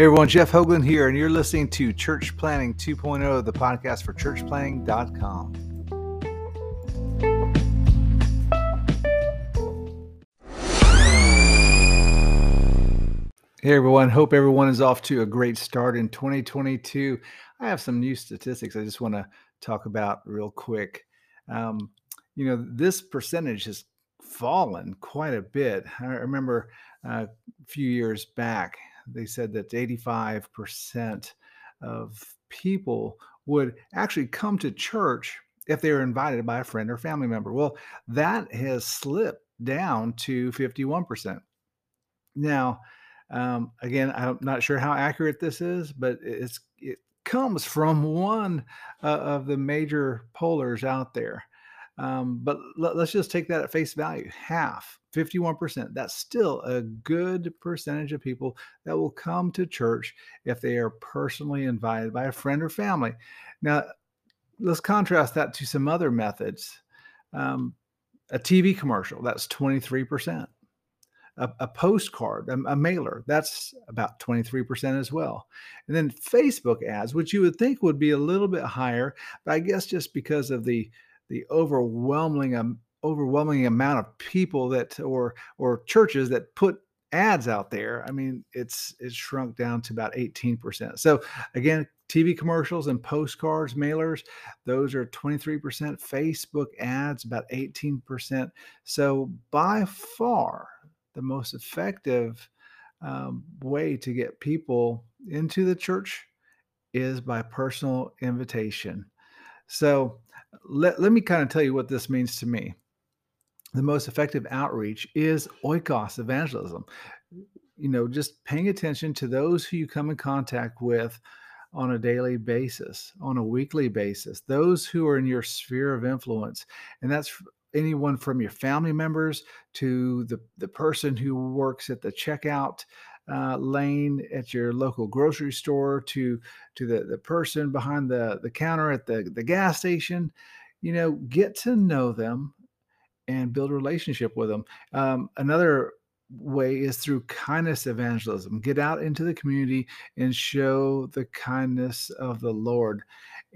Hey everyone, Jeff Hoglen here, and you're listening to Church Planting 2.0, the podcast for churchplanting.com. Hey everyone, hope everyone is off to a great start in 2022. I have some new statistics I just want to talk about real quick. Um, you know, this percentage has fallen quite a bit. I remember uh, a few years back, they said that 85% of people would actually come to church if they were invited by a friend or family member. Well, that has slipped down to 51%. Now, um, again, I'm not sure how accurate this is, but it's it comes from one uh, of the major pollers out there. Um, but let, us just take that at face value half, 51%. That's still a good percentage of people that will come to church if they are personally invited by a friend or family. Now, let's contrast that to some other methods. Um, a TV commercial, that's 23%. A, a postcard, a, a mailer, that's about 23% as well. And then Facebook ads, which you would think would be a little bit higher, but I guess just because of the the overwhelming um, overwhelming amount of people that or or churches that put ads out there i mean it's it's shrunk down to about 18% so again tv commercials and postcards mailers those are 23% facebook ads about 18% so by far the most effective um, way to get people into the church is by personal invitation. So let, let me kind of tell you what this means to me. The most effective outreach is oikos evangelism. You know, just paying attention to those who you come in contact with on a daily basis, on a weekly basis, those who are in your sphere of influence. And that's anyone from your family members to the, the person who works at the checkout uh, lane at your local grocery store to to the, the person behind the, the counter at the, the gas station you know get to know them and build a relationship with them um, another way is through kindness evangelism. Get out into the community and show the kindness of the lord.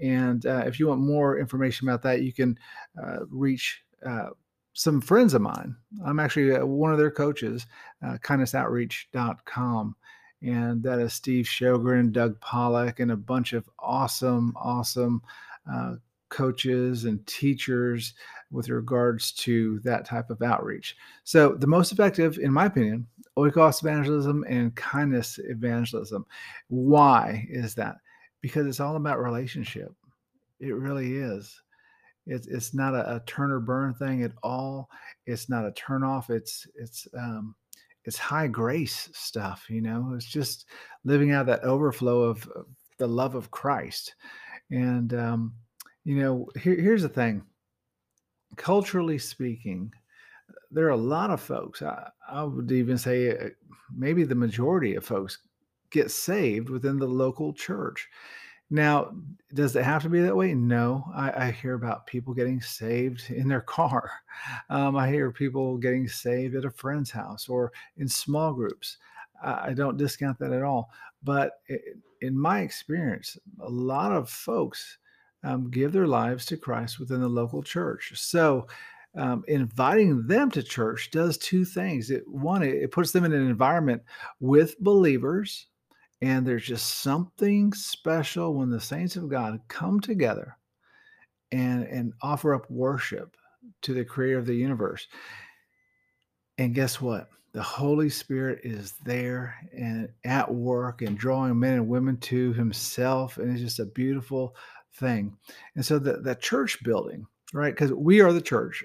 And uh, if you want more information about that you can uh, reach uh, some friends of mine. I'm actually uh, one of their coaches, uh, kindnessoutreach.com. And that is Steve Sjogren, Doug Pollock, and a bunch of awesome, awesome uh, coaches and teachers with regards to that type of outreach. So, the most effective, in my opinion, oikos evangelism and kindness evangelism. Why is that? Because it's all about relationship. It really is. It's it's not a, a turn or burn thing at all. It's not a turn off. It's it's um, it's high grace stuff. You know, it's just living out that overflow of, of the love of Christ. And um, you know, here, here's the thing. Culturally speaking, there are a lot of folks. I, I would even say uh, maybe the majority of folks get saved within the local church. Now, does it have to be that way? No. I, I hear about people getting saved in their car. Um, I hear people getting saved at a friend's house or in small groups. I, I don't discount that at all. But it, in my experience, a lot of folks um, give their lives to Christ within the local church. So, um, inviting them to church does two things. It one, it, it puts them in an environment with believers and there's just something special when the saints of God come together and, and offer up worship to the creator of the universe. And guess what? The Holy Spirit is there and at work and drawing men and women to himself. And it's just a beautiful thing. And so the, the church building, right? Because we are the church,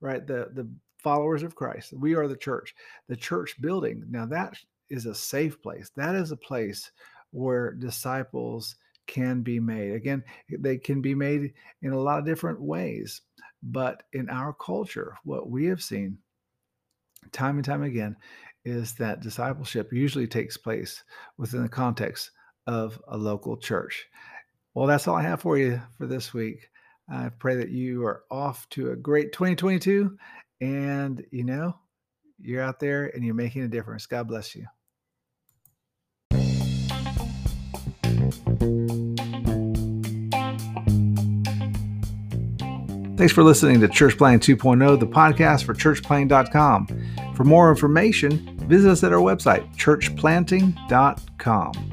right? The the followers of Christ. We are the church. The church building. Now that is a safe place. That is a place where disciples can be made. Again, they can be made in a lot of different ways. But in our culture, what we have seen time and time again is that discipleship usually takes place within the context of a local church. Well, that's all I have for you for this week. I pray that you are off to a great 2022 and you know, you're out there and you're making a difference. God bless you. Thanks for listening to Church Planting 2.0, the podcast for churchplanting.com. For more information, visit us at our website, churchplanting.com.